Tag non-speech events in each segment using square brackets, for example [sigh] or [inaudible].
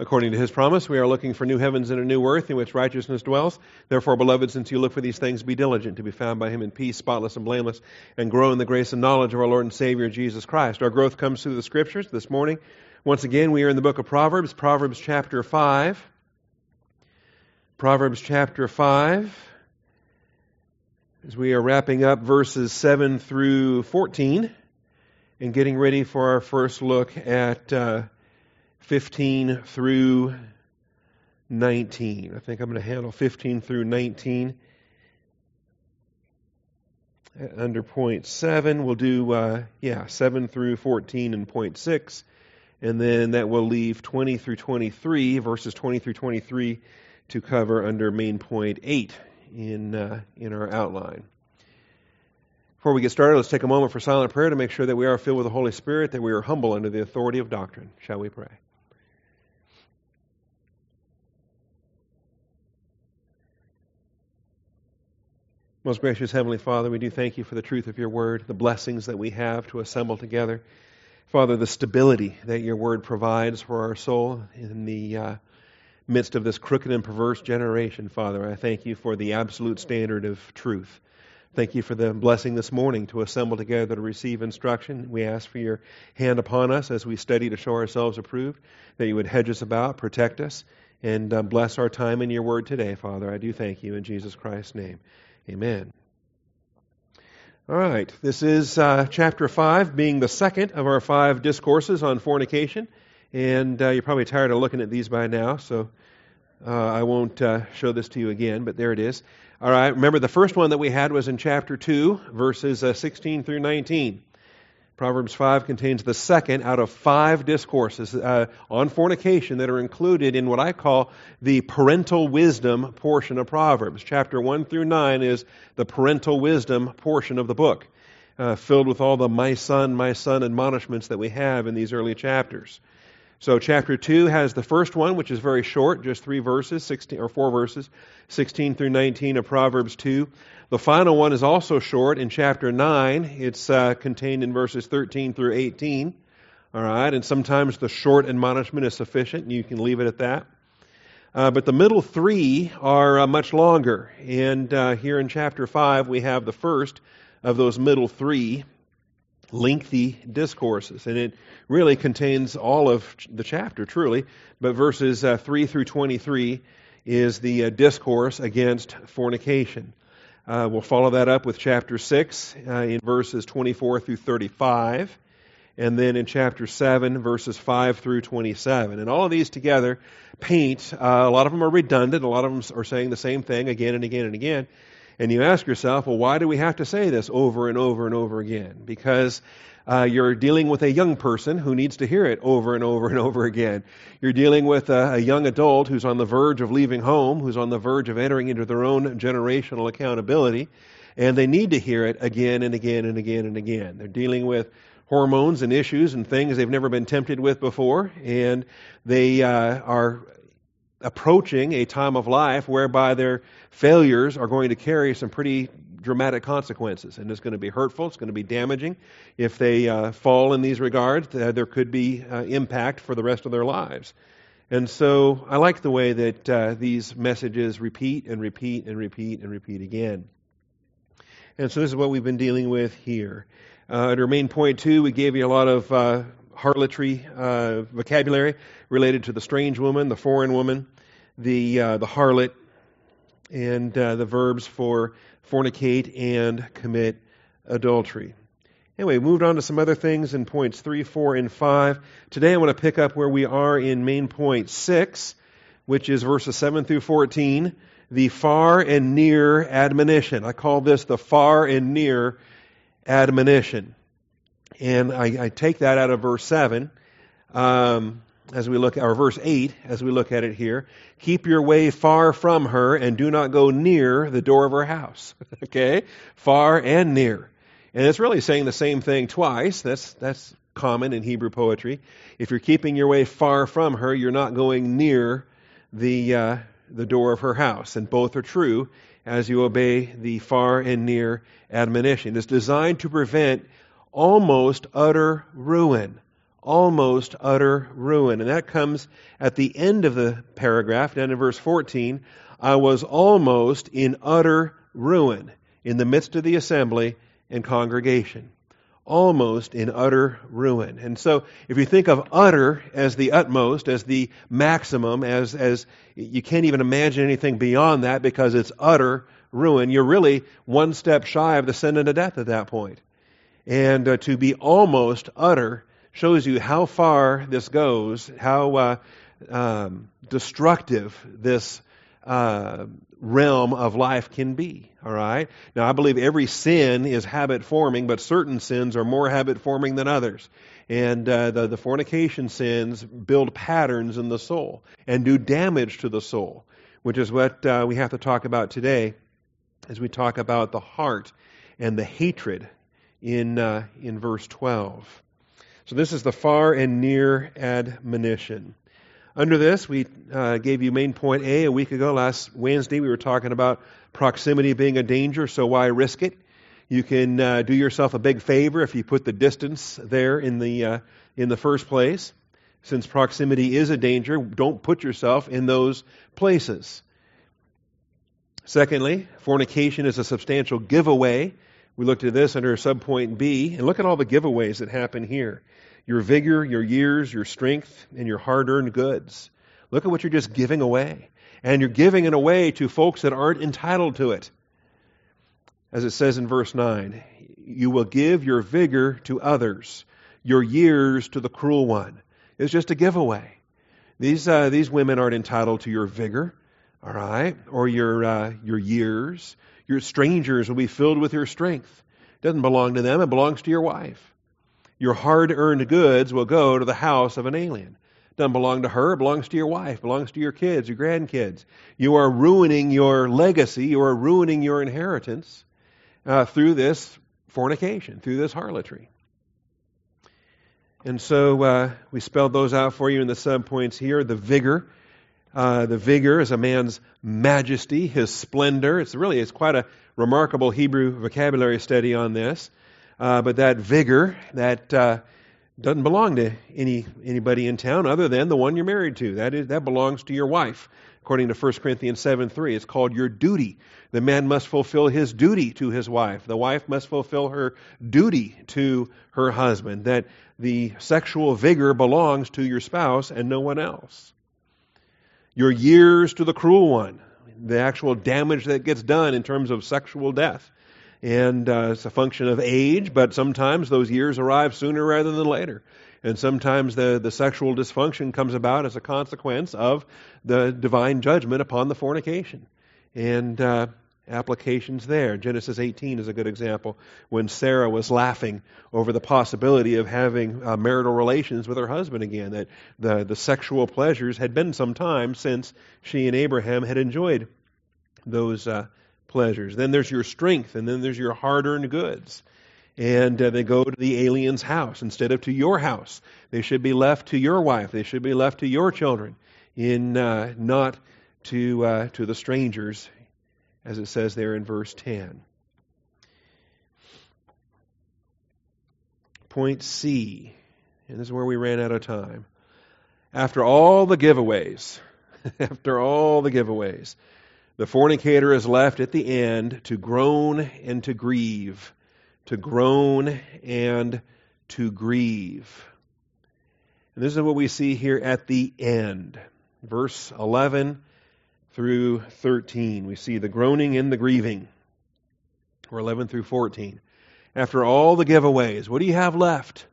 According to his promise, we are looking for new heavens and a new earth in which righteousness dwells. Therefore, beloved, since you look for these things, be diligent to be found by him in peace, spotless and blameless, and grow in the grace and knowledge of our Lord and Savior Jesus Christ. Our growth comes through the scriptures. This morning, once again, we are in the book of Proverbs, Proverbs chapter 5. Proverbs chapter 5. As we are wrapping up verses 7 through 14 and getting ready for our first look at. Uh, 15 through 19. I think I'm going to handle 15 through 19. Under point 7, we'll do, uh, yeah, 7 through 14 and point 6. And then that will leave 20 through 23, verses 20 through 23, to cover under main point 8 in, uh, in our outline. Before we get started, let's take a moment for silent prayer to make sure that we are filled with the Holy Spirit, that we are humble under the authority of doctrine. Shall we pray? Most gracious Heavenly Father, we do thank you for the truth of your word, the blessings that we have to assemble together. Father, the stability that your word provides for our soul in the uh, midst of this crooked and perverse generation, Father. I thank you for the absolute standard of truth. Thank you for the blessing this morning to assemble together to receive instruction. We ask for your hand upon us as we study to show ourselves approved, that you would hedge us about, protect us, and uh, bless our time in your word today, Father. I do thank you in Jesus Christ's name. Amen. All right, this is uh, chapter 5, being the second of our five discourses on fornication. And uh, you're probably tired of looking at these by now, so uh, I won't uh, show this to you again, but there it is. All right, remember the first one that we had was in chapter 2, verses uh, 16 through 19. Proverbs 5 contains the second out of five discourses uh, on fornication that are included in what I call the parental wisdom portion of Proverbs. Chapter 1 through 9 is the parental wisdom portion of the book, uh, filled with all the my son, my son admonishments that we have in these early chapters. So chapter 2 has the first one, which is very short, just three verses, 16, or four verses, 16 through 19 of Proverbs 2. The final one is also short in chapter 9. It's uh, contained in verses 13 through 18. All right, and sometimes the short admonishment is sufficient, and you can leave it at that. Uh, but the middle three are uh, much longer. And uh, here in chapter 5, we have the first of those middle three lengthy discourses. And it really contains all of the chapter, truly. But verses uh, 3 through 23 is the uh, discourse against fornication. Uh, we'll follow that up with chapter 6 uh, in verses 24 through 35, and then in chapter 7, verses 5 through 27. And all of these together paint, uh, a lot of them are redundant, a lot of them are saying the same thing again and again and again. And you ask yourself, well, why do we have to say this over and over and over again? Because uh, you're dealing with a young person who needs to hear it over and over and over again. You're dealing with a, a young adult who's on the verge of leaving home, who's on the verge of entering into their own generational accountability, and they need to hear it again and again and again and again. They're dealing with hormones and issues and things they've never been tempted with before, and they uh, are approaching a time of life whereby their failures are going to carry some pretty dramatic consequences, and it's going to be hurtful. It's going to be damaging. If they uh, fall in these regards, uh, there could be uh, impact for the rest of their lives. And so I like the way that uh, these messages repeat and repeat and repeat and repeat again. And so this is what we've been dealing with here. Uh, under main point two, we gave you a lot of uh, harlotry vocabulary related to the strange woman, the foreign woman, the the harlot, and the verbs for fornicate, and commit adultery. Anyway, moved on to some other things in points 3, 4, and 5. Today I want to pick up where we are in main point 6, which is verses 7 through 14, the far and near admonition. I call this the far and near admonition. And I, I take that out of verse 7. Um, as we look at, or verse 8, as we look at it here, keep your way far from her and do not go near the door of her house. [laughs] okay? Far and near. And it's really saying the same thing twice. That's, that's common in Hebrew poetry. If you're keeping your way far from her, you're not going near the, uh, the door of her house. And both are true as you obey the far and near admonition. It's designed to prevent almost utter ruin almost utter ruin. And that comes at the end of the paragraph, down in verse 14. I was almost in utter ruin in the midst of the assembly and congregation. Almost in utter ruin. And so, if you think of utter as the utmost, as the maximum, as, as you can't even imagine anything beyond that because it's utter ruin, you're really one step shy of the sin death at that point. And uh, to be almost utter shows you how far this goes, how uh, um, destructive this uh, realm of life can be. All right? Now, I believe every sin is habit forming, but certain sins are more habit forming than others. And uh, the, the fornication sins build patterns in the soul and do damage to the soul, which is what uh, we have to talk about today as we talk about the heart and the hatred in, uh, in verse 12. So, this is the far and near admonition. Under this, we uh, gave you main point A a week ago. Last Wednesday, we were talking about proximity being a danger, so why risk it? You can uh, do yourself a big favor if you put the distance there in the, uh, in the first place. Since proximity is a danger, don't put yourself in those places. Secondly, fornication is a substantial giveaway. We looked at this under subpoint B, and look at all the giveaways that happen here your vigor, your years, your strength, and your hard earned goods. Look at what you're just giving away. And you're giving it away to folks that aren't entitled to it. As it says in verse 9, you will give your vigor to others, your years to the cruel one. It's just a giveaway. These, uh, these women aren't entitled to your vigor, all right, or your, uh, your years. Your strangers will be filled with your strength. It doesn't belong to them, it belongs to your wife. Your hard earned goods will go to the house of an alien. It doesn't belong to her, it belongs to your wife, belongs to your kids, your grandkids. You are ruining your legacy, you are ruining your inheritance uh, through this fornication, through this harlotry. And so uh, we spelled those out for you in the subpoints here. The vigor. Uh, the vigor is a man's majesty, his splendor. It's really it's quite a remarkable Hebrew vocabulary study on this. Uh, but that vigor, that uh, doesn't belong to any anybody in town other than the one you're married to. That is that belongs to your wife, according to 1 Corinthians 7 3. It's called your duty. The man must fulfill his duty to his wife. The wife must fulfill her duty to her husband. That the sexual vigor belongs to your spouse and no one else. Your years to the cruel one. The actual damage that gets done in terms of sexual death and uh, it's a function of age, but sometimes those years arrive sooner rather than later. And sometimes the, the sexual dysfunction comes about as a consequence of the divine judgment upon the fornication. And uh, applications there. Genesis 18 is a good example when Sarah was laughing over the possibility of having uh, marital relations with her husband again, that the, the sexual pleasures had been some time since she and Abraham had enjoyed those uh, pleasures. Then there's your strength, and then there's your hard earned goods. And uh, they go to the alien's house instead of to your house. They should be left to your wife. They should be left to your children, in uh, not to uh, to the strangers, as it says there in verse ten. Point C, and this is where we ran out of time. After all the giveaways, [laughs] after all the giveaways, the fornicator is left at the end to groan and to grieve, to groan and to grieve. And this is what we see here at the end. Verse 11 through 13. We see the groaning and the grieving. Or 11 through 14. After all the giveaways, what do you have left?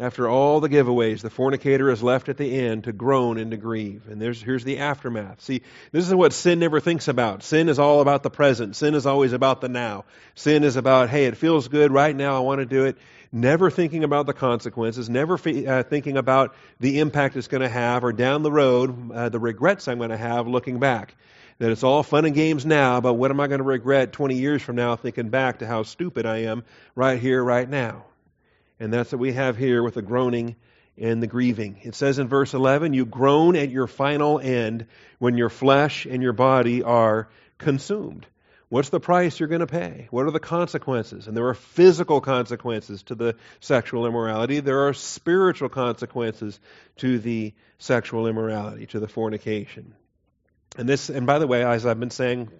After all the giveaways, the fornicator is left at the end to groan and to grieve. And here's the aftermath. See, this is what sin never thinks about. Sin is all about the present. Sin is always about the now. Sin is about, hey, it feels good right now, I want to do it. Never thinking about the consequences, never uh, thinking about the impact it's going to have, or down the road, uh, the regrets I'm going to have looking back. That it's all fun and games now, but what am I going to regret 20 years from now thinking back to how stupid I am right here, right now? And that's what we have here with the groaning and the grieving. It says in verse 11, You groan at your final end when your flesh and your body are consumed. What's the price you're going to pay? What are the consequences? And there are physical consequences to the sexual immorality. There are spiritual consequences to the sexual immorality, to the fornication. And this, and by the way, as I've been saying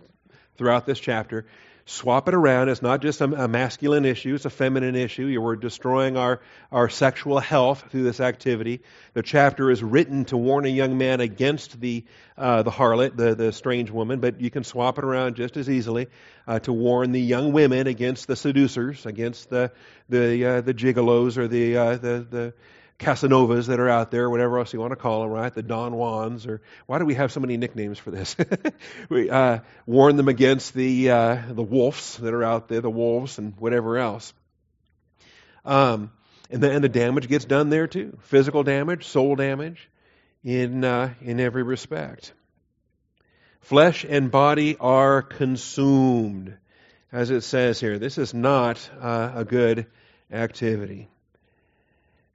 throughout this chapter, swap it around. It's not just a, a, masculine issue, it's a feminine issue. We're destroying our, our sexual health through this activity. The chapter is written to warn a young man against the, uh, the harlot, the, the strange woman, but you can swap it around just as easily uh, to warn the young women against the seducers, against the, the, uh, the gigolos or the, uh, the, the Casanovas that are out there, whatever else you want to call them, right? The Don Juans, or why do we have so many nicknames for this? [laughs] we uh, warn them against the uh, the wolves that are out there, the wolves, and whatever else. Um, and the and the damage gets done there too, physical damage, soul damage, in uh, in every respect. Flesh and body are consumed, as it says here. This is not uh, a good activity.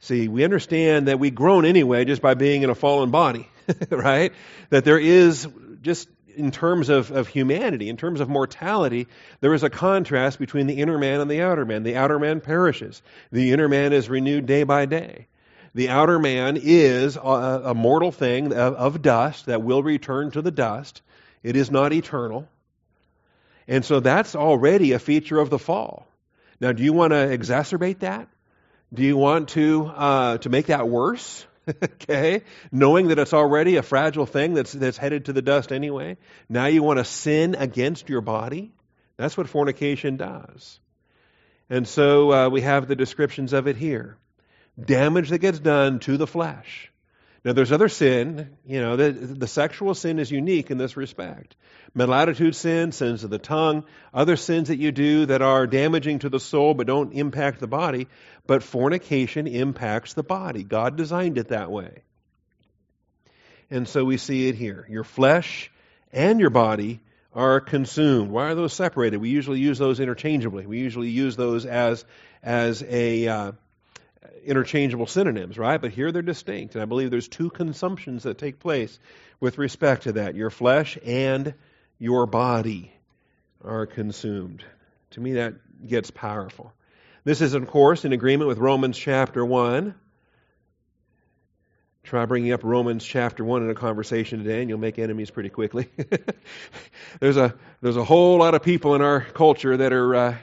See, we understand that we groan anyway just by being in a fallen body, [laughs] right? That there is just in terms of, of humanity, in terms of mortality, there is a contrast between the inner man and the outer man. The outer man perishes. The inner man is renewed day by day. The outer man is a, a mortal thing of, of dust that will return to the dust. It is not eternal. And so that's already a feature of the fall. Now, do you want to exacerbate that? Do you want to uh, to make that worse? [laughs] okay, knowing that it's already a fragile thing that's that's headed to the dust anyway. Now you want to sin against your body. That's what fornication does. And so uh, we have the descriptions of it here. Damage that gets done to the flesh. Now, there's other sin. You know, the, the sexual sin is unique in this respect. Mental attitude sin, sins of the tongue, other sins that you do that are damaging to the soul but don't impact the body. But fornication impacts the body. God designed it that way. And so we see it here. Your flesh and your body are consumed. Why are those separated? We usually use those interchangeably. We usually use those as as a uh, interchangeable synonyms, right? But here they're distinct. And I believe there's two consumptions that take place with respect to that. Your flesh and your body are consumed. To me, that gets powerful. This is, of course, in agreement with Romans chapter 1. Try bringing up Romans chapter 1 in a conversation today, and you'll make enemies pretty quickly. [laughs] there's, a, there's a whole lot of people in our culture that are uh,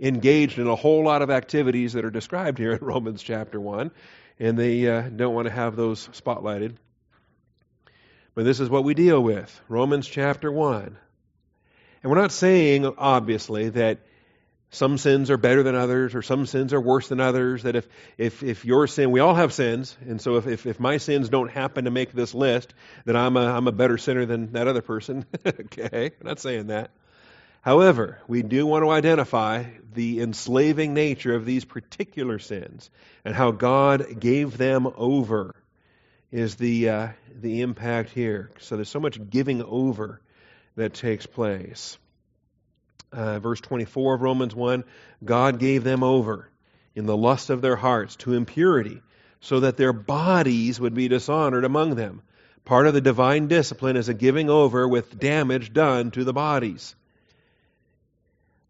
engaged in a whole lot of activities that are described here in [laughs] Romans chapter 1, and they uh, don't want to have those spotlighted. But this is what we deal with Romans chapter 1. And we're not saying, obviously, that some sins are better than others or some sins are worse than others. That if, if, if your sin, we all have sins, and so if, if, if my sins don't happen to make this list, then I'm a, I'm a better sinner than that other person. [laughs] okay? I'm not saying that. However, we do want to identify the enslaving nature of these particular sins and how God gave them over is the, uh, the impact here. So there's so much giving over that takes place. Uh, verse 24 of Romans 1 God gave them over in the lust of their hearts to impurity, so that their bodies would be dishonored among them. Part of the divine discipline is a giving over with damage done to the bodies.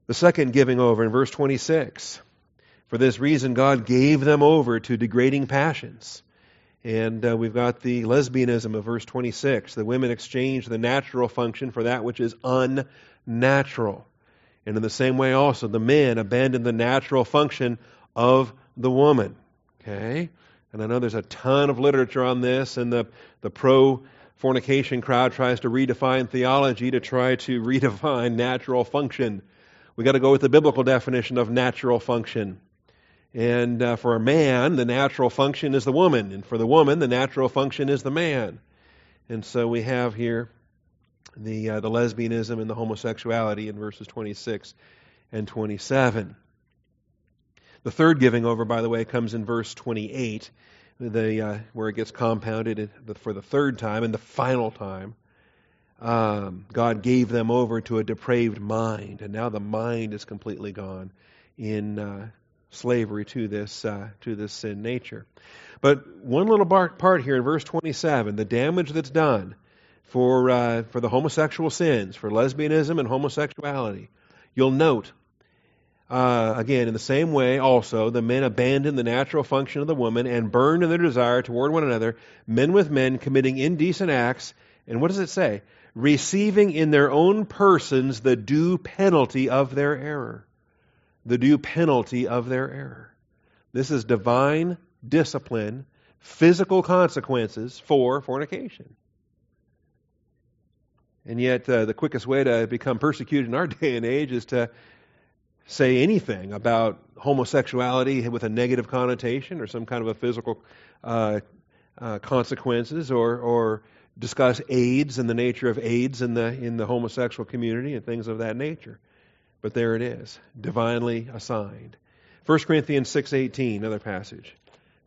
The second giving over in verse 26. For this reason, God gave them over to degrading passions. And uh, we've got the lesbianism of verse 26. The women exchange the natural function for that which is unnatural. And in the same way, also, the men abandon the natural function of the woman. Okay? And I know there's a ton of literature on this, and the, the pro fornication crowd tries to redefine theology to try to [laughs] redefine natural function. We've got to go with the biblical definition of natural function. And uh, for a man, the natural function is the woman. And for the woman, the natural function is the man. And so we have here the, uh, the lesbianism and the homosexuality in verses 26 and 27. The third giving over, by the way, comes in verse 28, the, uh, where it gets compounded for the third time and the final time um, God gave them over to a depraved mind, and now the mind is completely gone in uh, slavery to this uh, to this sin nature. But one little part here in verse 27, the damage that's done for, uh, for the homosexual sins, for lesbianism and homosexuality. You'll note, uh, again, in the same way also, the men abandoned the natural function of the woman and burned in their desire toward one another, men with men committing indecent acts. And what does it say? Receiving in their own persons the due penalty of their error. The due penalty of their error. This is divine discipline, physical consequences for fornication. And yet, uh, the quickest way to become persecuted in our [laughs] day and age is to say anything about homosexuality with a negative connotation or some kind of a physical uh, uh, consequences, or, or discuss AIDS and the nature of AIDS in the in the homosexual community and things of that nature. But there it is, divinely assigned. 1 Corinthians 6:18, another passage.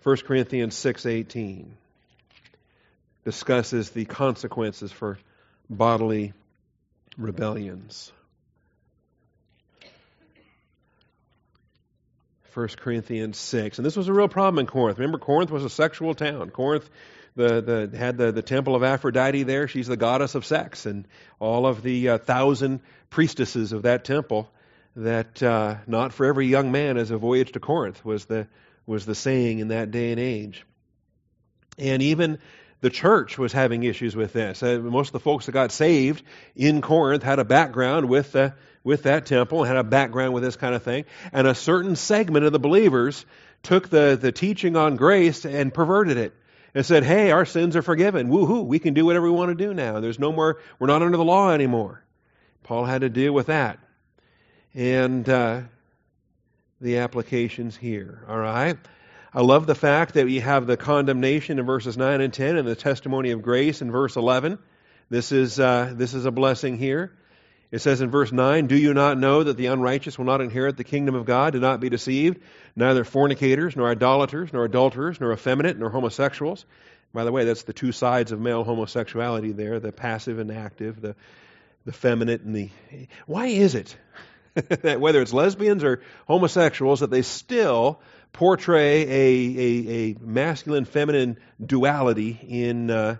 1 Corinthians 6:18 discusses the consequences for bodily rebellions. 1 Corinthians 6. And this was a real problem in Corinth. Remember, Corinth was a sexual town. Corinth the, the, had the, the temple of Aphrodite there. She's the goddess of sex. And all of the uh, thousand priestesses of that temple, that uh, not for every young man is a voyage to Corinth, was the, was the saying in that day and age. And even the church was having issues with this. Uh, most of the folks that got saved in Corinth had a background with, uh, with that temple, had a background with this kind of thing. And a certain segment of the believers took the, the teaching on grace and perverted it and said, hey, our sins are forgiven. Woohoo, we can do whatever we want to do now. There's no more, we're not under the law anymore. Paul had to deal with that. And uh, the applications here, all right? I love the fact that we have the condemnation in verses 9 and 10 and the testimony of grace in verse 11. This is, uh, this is a blessing here. It says in verse 9, Do you not know that the unrighteous will not inherit the kingdom of God? Do not be deceived. Neither fornicators, nor idolaters, nor adulterers, nor effeminate, nor homosexuals. By the way, that's the two sides of male homosexuality there the passive and active, the, the feminine and the. Why is it [laughs] that whether it's lesbians or homosexuals, that they still portray a, a, a masculine feminine duality in, uh,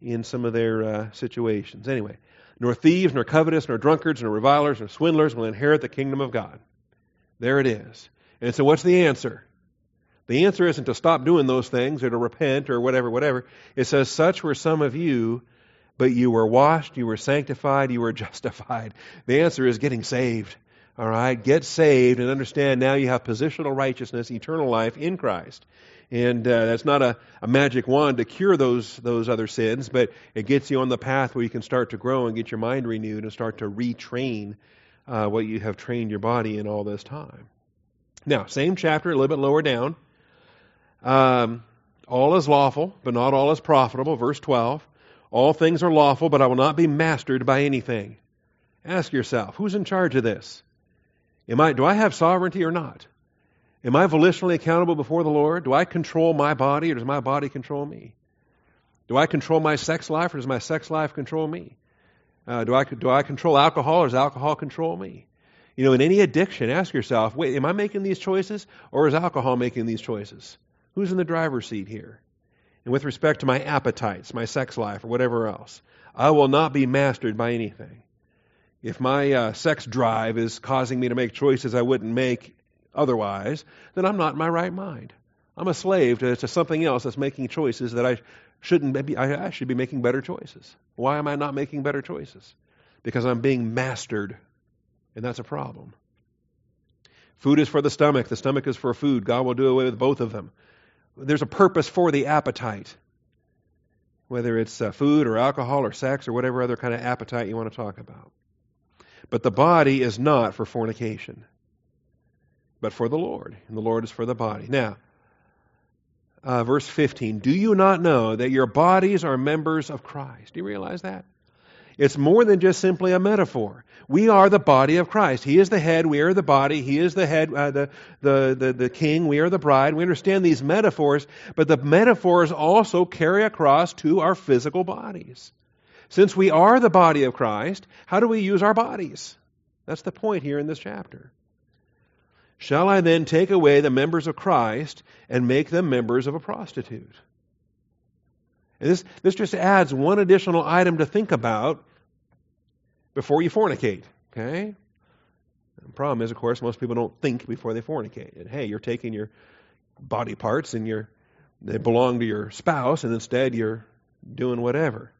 in some of their uh, situations. Anyway, nor thieves, nor covetous, nor drunkards, nor revilers, nor swindlers will inherit the kingdom of God. There it is. And so, what's the answer? The answer isn't to stop doing those things or to repent or whatever, whatever. It says, Such were some of you, but you were washed, you were sanctified, you were [laughs] justified. The answer is getting saved. All right? Get saved and understand now you have positional righteousness, eternal life in Christ. And uh, that's not a, a magic wand to cure those, those other sins, but it gets you on the path where you can start to grow and get your mind renewed and start to retrain uh, what you have trained your body in all this time. Now, same chapter, a little bit lower down. Um, all is lawful, but not all is profitable. Verse 12. All things are lawful, but I will not be mastered by anything. Ask yourself, who's in charge of this? Am I, do I have sovereignty or not? Am I volitionally accountable before the Lord? Do I control my body or does my body control me? Do I control my sex life or does my sex life control me? Uh, do, I, do I control alcohol or does alcohol control me? You know, in any addiction, ask yourself wait, am I making these choices or is alcohol making these choices? Who's in the driver's seat here? And with respect to my appetites, my sex life, or whatever else, I will not be mastered by anything if my uh, sex drive is causing me to make choices I wouldn't make otherwise, then I'm not in my right mind. I'm a slave to, to something else that's making choices that I shouldn't be. I, I should be making better choices. Why am I not making better choices? Because I'm being mastered, and that's a problem. Food is for the stomach. The stomach is for food. God will do away with both of them. There's a purpose for the appetite, whether it's uh, food or alcohol or sex or whatever other kind of appetite you want to talk about. But the body is not for fornication, but for the Lord. And the Lord is for the body. Now, uh, verse 15 Do you not know that your bodies are members of Christ? Do you realize that? It's more than just simply a metaphor. We are the body of Christ. He is the head, we are the body. He is the head, uh, the, the, the, the king, we are the bride. We understand these metaphors, but the metaphors also carry across to our physical bodies. Since we are the body of Christ, how do we use our bodies? That's the point here in this chapter. Shall I then take away the members of Christ and make them members of a prostitute? This, this just adds one additional item to think about before you fornicate. Okay? The problem is, of course, most people don't think before they fornicate. And hey, you're taking your body parts and you're they belong to your spouse, and instead you're doing whatever.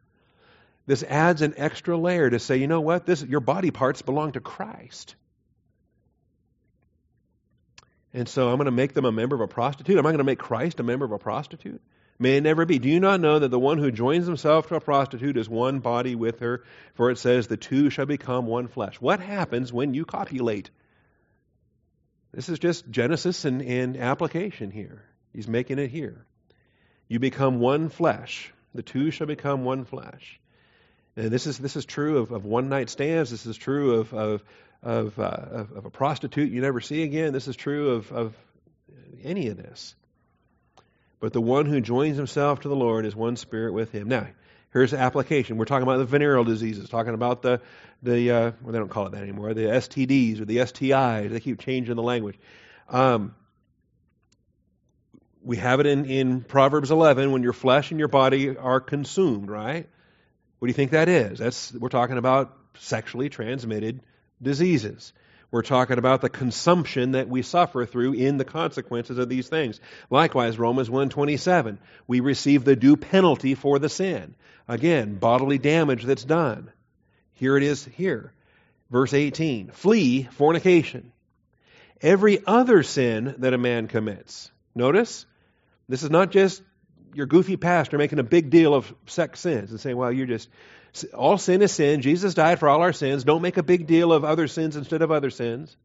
This adds an extra layer to say, you know what, this your body parts belong to Christ. And so I'm going to make them a member of a prostitute. Am I going to make Christ a member of a prostitute? May it never be. Do you not know that the one who joins himself to a prostitute is one body with her? For it says, the two shall become one flesh. What happens when you copulate? This is just Genesis and, and application here. He's making it here. You become one flesh. The two shall become one flesh. And this is this is true of, of one night stands. This is true of of of, uh, of, of a prostitute you never see again. This is true of, of any of this. But the one who joins himself to the Lord is one spirit with him. Now, here's the application. We're talking about the venereal diseases, talking about the, the uh, well, they don't call it that anymore, the STDs or the STIs. They keep changing the language. Um, we have it in, in Proverbs 11 when your flesh and your body are consumed, right? What do you think that is? That's we're talking about sexually transmitted diseases. We're talking about the consumption that we suffer through in the consequences of these things. Likewise, Romans 1:27, we receive the due penalty for the sin. Again, bodily damage that's done. Here it is here. Verse 18, flee fornication. Every other sin that a man commits. Notice, this is not just your goofy pastor making a big deal of sex sins and saying, well, you're just all sin is sin. Jesus died for all our sins. Don't make a big deal of other sins instead of other sins.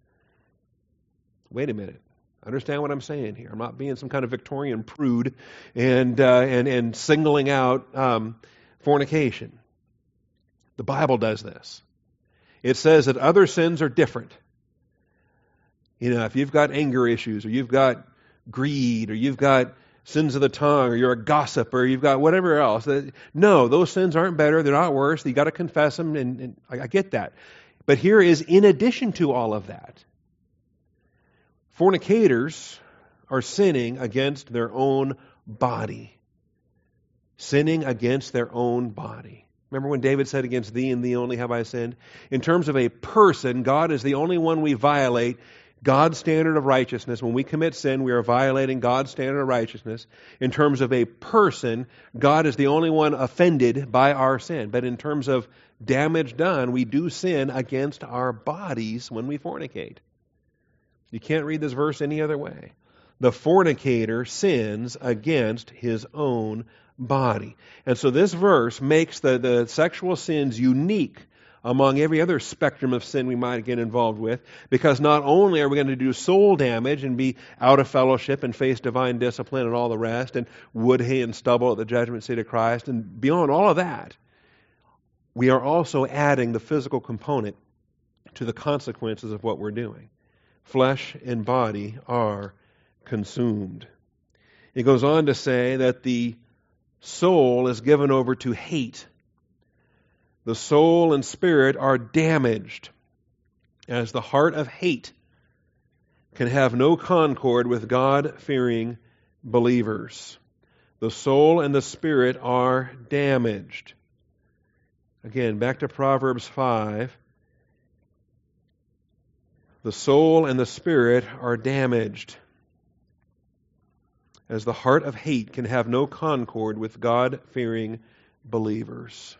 Wait a minute. Understand what I'm saying here. I'm not being some kind of Victorian prude and, uh, and, and singling out um, fornication. The Bible does this. It says that other sins are different. You know, if you've got anger issues or you've got greed or you've got sins of the tongue, or you're a gossip, or you've got whatever else. No, those sins aren't better. They're not worse. You've got to confess them, and, and I, I get that. But here is in addition to all of that, fornicators are sinning against their own body. Sinning against their own body. Remember when David said, Against thee and thee only have I sinned? In terms of a person, God is the only one we violate God's standard of righteousness. When we commit sin, we are violating God's standard of righteousness. In terms of a person, God is the only one offended by our sin. But in terms of damage done, we do sin against our bodies when we fornicate. You can't read this verse any other way. The fornicator sins against his own body. And so this verse makes the, the sexual sins unique among every other spectrum of sin we might get involved with, because not only are we going to do soul damage and be out of fellowship and face divine discipline and all the rest, and wood, hay, and stubble at the judgment seat of Christ, and beyond all of that, we are also adding the physical component to the consequences of what we're doing. Flesh and body are consumed. It goes on to say that the soul is given over to hate the soul and spirit are damaged, as the heart of hate can have no concord with God fearing believers. The soul and the spirit are damaged. Again, back to Proverbs 5. The soul and the spirit are damaged, as the heart of hate can have no concord with God fearing believers.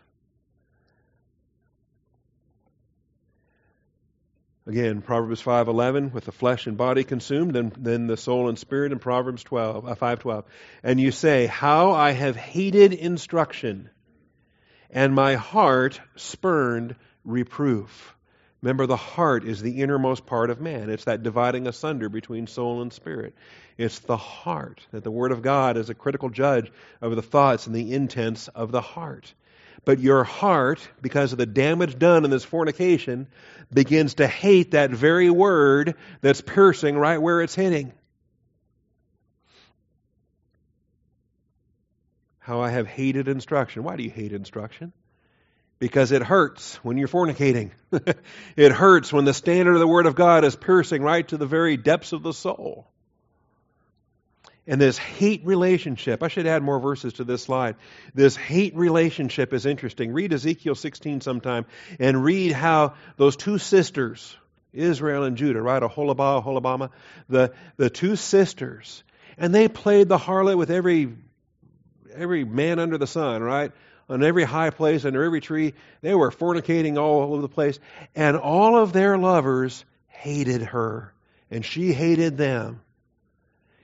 Again, Proverbs 5:11, with the flesh and body consumed, then, then the soul and spirit in Proverbs 12, uh, 5:12. And you say, "How I have hated instruction, and my heart spurned reproof." Remember, the heart is the innermost part of man. It's that dividing asunder between soul and spirit. It's the heart, that the Word of God is a critical judge of the thoughts and the intents of the heart. But your heart, because of the damage done in this fornication, begins to hate that very word that's piercing right where it's hitting. How I have hated instruction. Why do you hate instruction? Because it hurts when you're fornicating. [laughs] it hurts when the standard of the Word of God is piercing right to the very depths of the soul. And this hate relationship, I should add more verses to this slide. This hate relationship is interesting. Read Ezekiel 16 sometime and read how those two sisters, Israel and Judah, right? Aholibah, Aholibama, the, the two sisters, and they played the harlot with every every man under the sun, right? On every high place, under every tree. They were fornicating all over the place. And all of their lovers hated her. And she hated them.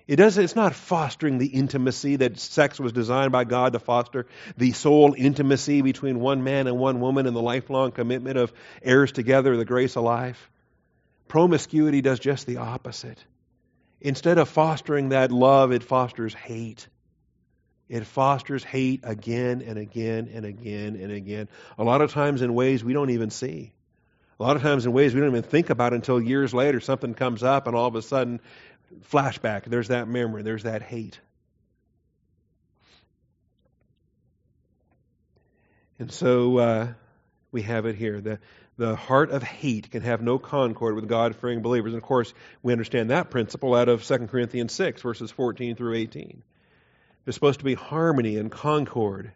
It doesn't, it's not fostering the intimacy that sex was designed by God to foster, the soul intimacy between one man and one woman and the lifelong commitment of heirs together, the grace of life. Promiscuity does just the opposite. Instead of fostering that love, it fosters hate. It fosters hate again and again and again and again. A lot of times in ways we don't even see. A lot of times in ways we don't even think about until years later something comes up and all of a sudden, flashback, there's that memory, there's that hate. And so uh, we have it here. The, the heart of hate can have no concord with God fearing believers. And of course, we understand that principle out of 2 Corinthians 6, verses 14 through 18. There's supposed to be harmony and concord.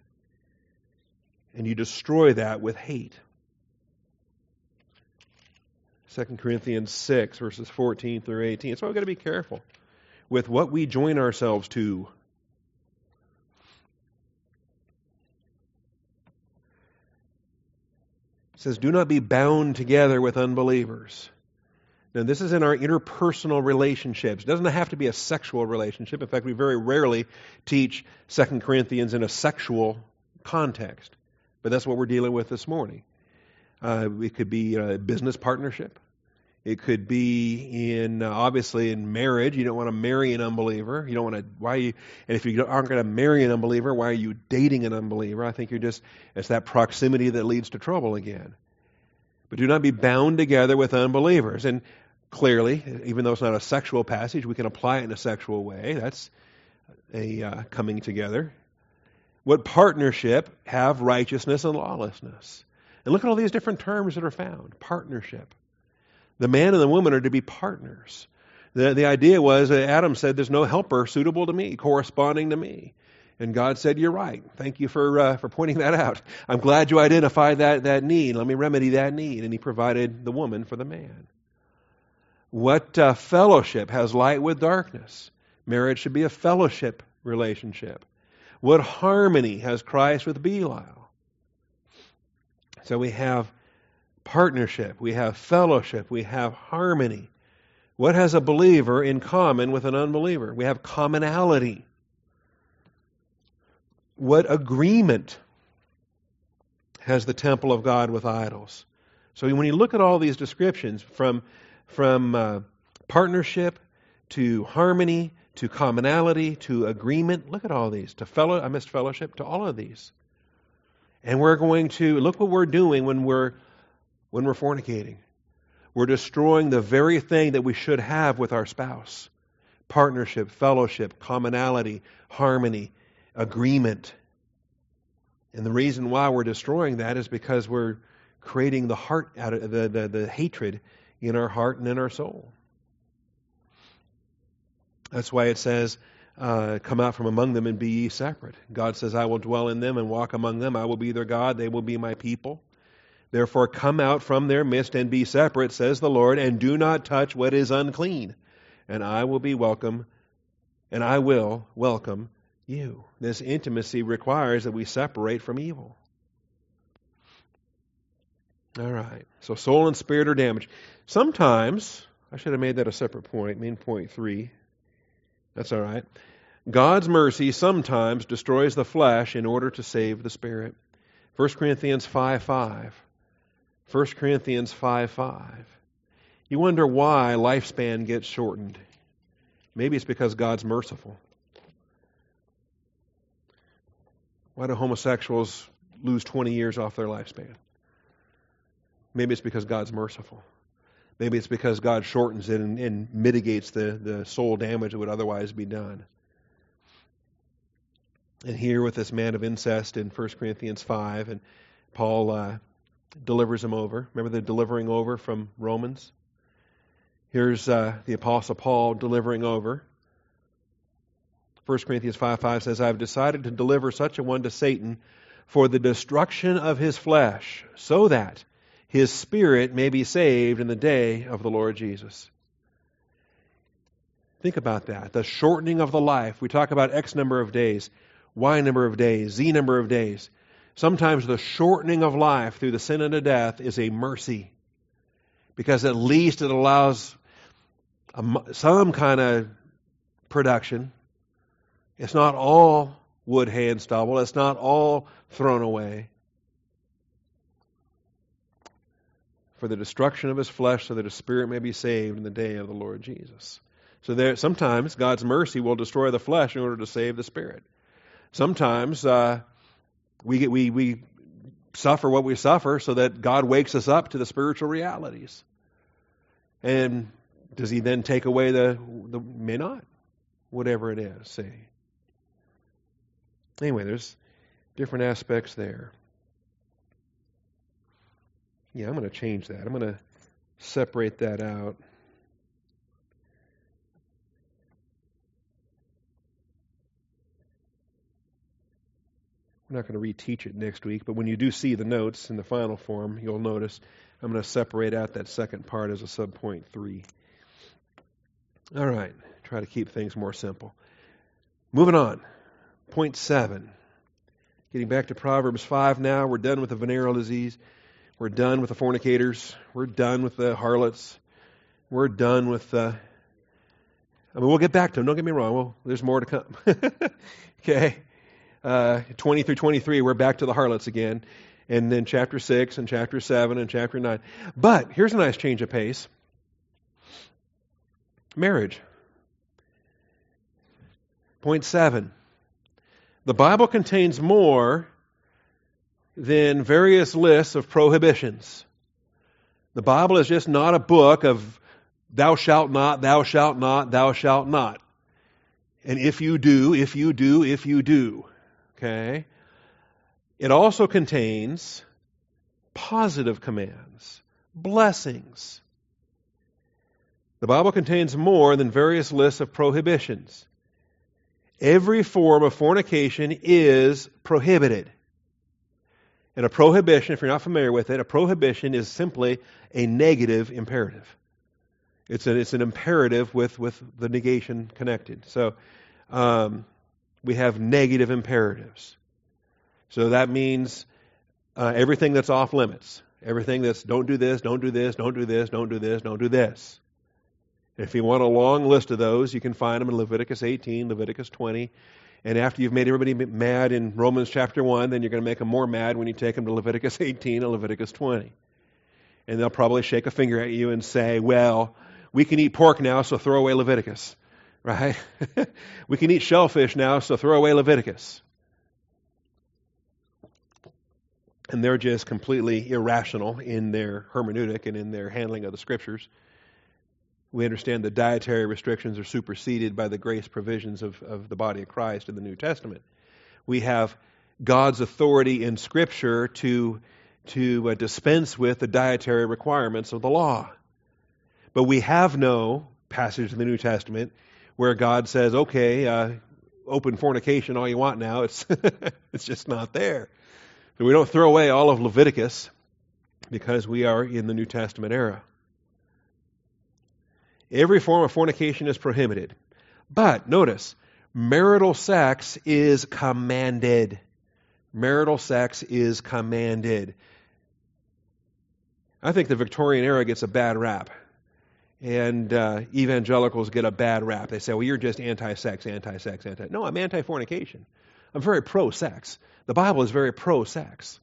And you destroy that with hate. 2 Corinthians 6, verses 14 through 18. So we've got to be careful with what we join ourselves to. It says, Do not be bound together with unbelievers. Now, this is in our interpersonal relationships. It doesn't have to be a sexual relationship. In fact, we very rarely teach 2 Corinthians in a sexual context. But that's what we're dealing with this morning. Uh, it could be a business partnership. It could be in uh, obviously in marriage. You don't want to marry an unbeliever. You don't want to. Why? You, and if you aren't going to marry an unbeliever, why are you dating an unbeliever? I think you're just. It's that proximity that leads to trouble again. But do not be bound together with unbelievers. And clearly, even though it's not a sexual passage, we can apply it in a sexual way. That's a uh, coming together. What partnership have righteousness and lawlessness? And look at all these different terms that are found. Partnership. The man and the woman are to be partners. The, the idea was that Adam said, There's no helper suitable to me, corresponding to me. And God said, You're right. Thank you for, uh, for pointing that out. I'm glad you identified that, that need. Let me remedy that need. And He provided the woman for the man. What uh, fellowship has light with darkness? Marriage should be a fellowship relationship. What harmony has Christ with Belial? So we have partnership, we have fellowship, we have harmony. What has a believer in common with an unbeliever? We have commonality. What agreement has the temple of God with idols? So when you look at all these descriptions, from from uh, partnership to harmony to commonality to agreement. Look at all these. To fellow, I missed fellowship. To all of these, and we're going to look what we're doing when we're when we're fornicating. We're destroying the very thing that we should have with our spouse: partnership, fellowship, commonality, harmony, agreement. And the reason why we're destroying that is because we're creating the heart out of the, the, the hatred in our heart and in our soul. That's why it says, uh, Come out from among them and be ye separate. God says, I will dwell in them and walk among them. I will be their God. They will be my people. Therefore, come out from their midst and be separate, says the Lord, and do not touch what is unclean. And I will be welcome, and I will welcome you. This intimacy requires that we separate from evil. All right. So soul and spirit are damaged. Sometimes, I should have made that a separate point, main point three. That's all right. God's mercy sometimes destroys the flesh in order to save the spirit. 1 Corinthians 5 5. 1 Corinthians 5 5. You wonder why lifespan gets shortened. Maybe it's because God's merciful. Why do homosexuals lose 20 years off their lifespan? Maybe it's because God's merciful. Maybe it's because God shortens it and, and mitigates the, the soul damage that would otherwise be done. And here with this man of incest in 1 Corinthians 5, and Paul uh, delivers him over. Remember the delivering over from Romans? Here's uh, the Apostle Paul delivering over. 1 Corinthians 5 5 says, I have decided to deliver such a one to Satan for the destruction of his flesh, so that his spirit may be saved in the day of the Lord Jesus. Think about that. The shortening of the life. We talk about X number of days, Y number of days, Z number of days. Sometimes the shortening of life through the sin unto death is a mercy because at least it allows some kind of production. It's not all wood, hay, and stubble. It's not all thrown away. For the destruction of his flesh, so that his spirit may be saved in the day of the Lord Jesus. So there, sometimes God's mercy will destroy the flesh in order to save the spirit. Sometimes uh, we get we we suffer what we suffer so that God wakes us up to the spiritual realities. And does He then take away the the may not, whatever it is. See. Anyway, there's different aspects there. Yeah, I'm going to change that. I'm going to separate that out. I'm not going to reteach it next week, but when you do see the notes in the final form, you'll notice I'm going to separate out that second part as a subpoint three. All right, try to keep things more simple. Moving on. Point seven. Getting back to Proverbs 5 now. We're done with the venereal disease. We're done with the fornicators. We're done with the harlots. We're done with the. I mean, we'll get back to them. Don't get me wrong. Well, there's more to come. [laughs] okay uh, 20 through 23, we're back to the harlots again. And then chapter 6 and chapter 7 and chapter 9. But here's a nice change of pace marriage. Point 7. The Bible contains more than various lists of prohibitions. The Bible is just not a book of thou shalt not, thou shalt not, thou shalt not. And if you do, if you do, if you do. Okay? It also contains positive commands, blessings. The Bible contains more than various lists of prohibitions. Every form of fornication is prohibited. And a prohibition, if you're not familiar with it, a prohibition is simply a negative imperative. It's, a, it's an imperative with, with the negation connected. So, um, we have negative imperatives. So that means uh, everything that's off limits. Everything that's don't do this, don't do this, don't do this, don't do this, don't do this. If you want a long list of those, you can find them in Leviticus 18, Leviticus 20. And after you've made everybody mad in Romans chapter 1, then you're going to make them more mad when you take them to Leviticus [laughs] 18 and Leviticus 20. And they'll probably shake a finger at you and say, well, we can eat pork now, so throw away Leviticus [laughs] right? we can eat shellfish now, so throw away Leviticus. And they're just completely irrational in their hermeneutic and in their handling of the scriptures. We understand the dietary restrictions are superseded by the grace provisions of, of the body of Christ in the New Testament. We have God's authority in Scripture to, to uh, dispense with the dietary requirements of the law. But we have no passage in the New Testament where God says, okay, uh, open fornication all you want now. [laughs] It's, it's just not there. So we don't throw away all of Leviticus because we are in the New Testament era. Every form of fornication is prohibited. But notice, marital sex is commanded. Marital sex is commanded. I think the Victorian era gets a bad rap and uh, evangelicals get a bad rap. They say, well, you're just anti sex, anti sex, anti. No, I'm anti fornication. I'm very pro sex. The Bible is very pro sex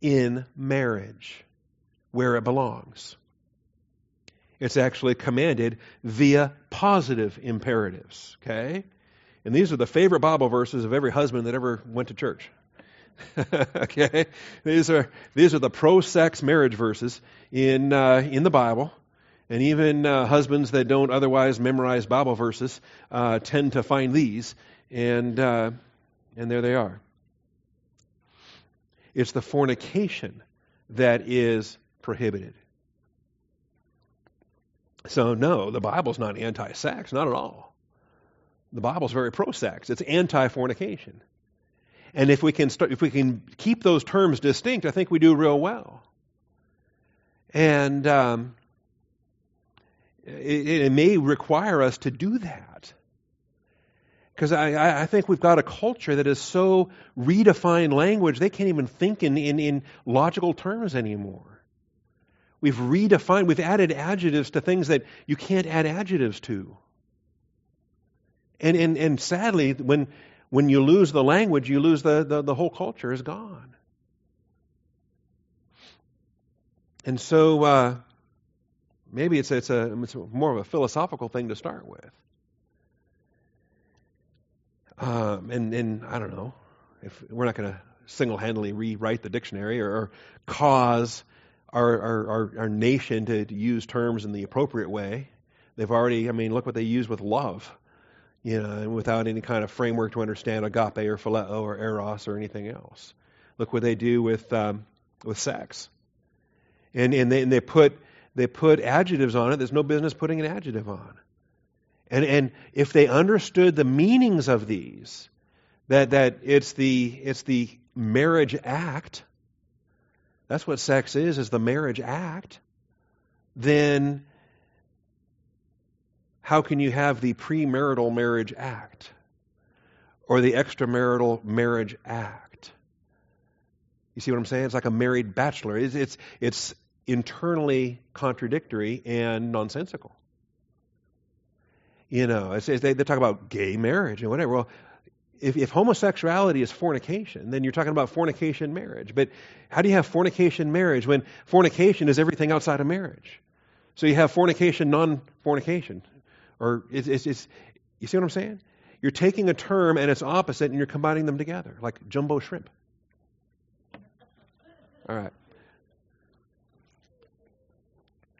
in marriage where it belongs. It's actually commanded via positive imperatives, okay? And these are the favorite Bible verses of every husband that ever went to church. [laughs] okay? These are these are the pro sex marriage verses in uh, in the Bible and even uh, husbands that don't otherwise memorize Bible verses uh, tend to find these, and uh, and there they are. It's the fornication that is prohibited. So no, the Bible's not anti-sex, not at all. The Bible's very pro sex, it's anti fornication. And if we can start, if we can keep those terms distinct, I think we do real well. And um, it, it, may require us to do that. Because I, I think we've got a culture that is so redefined language, they can't even think in, in, in logical terms anymore. We've redefined, we've added adjectives to things that you can't add adjectives to. And, and, and sadly, when, when you lose the language, you lose the, the, the whole culture is gone. And so uh, maybe it's, it's, a, it's more of a philosophical thing to start with. Um, and, and I don't know if we're not going to single-handedly rewrite the dictionary or, or cause our, our, our, our nation to, to use terms in the appropriate way. They've already, I mean, look what they use with love you know, and without any kind of framework to understand agape or phileo or eros or anything else. Look what they do with um, with sex, and and they, and they put they put adjectives on it. There's no business putting an adjective on, and and if they understood the meanings of these, that that it's the it's the marriage act. That's what sex is, is the marriage act. Then how can you have the premarital marriage act or the extramarital marriage act? You see what I'm saying? It's like a married bachelor. It's, it's, it's internally contradictory and nonsensical. You know, they, they talk about gay marriage and whatever. Well, if, if, homosexuality is fornication, then you're talking about fornication marriage. But how do you have fornication marriage when fornication is everything outside of marriage? So you have fornication, non fornication. Or it's, it's, it's, you see what I'm saying? You're taking a term and its opposite and you're combining them together, like jumbo shrimp. All right.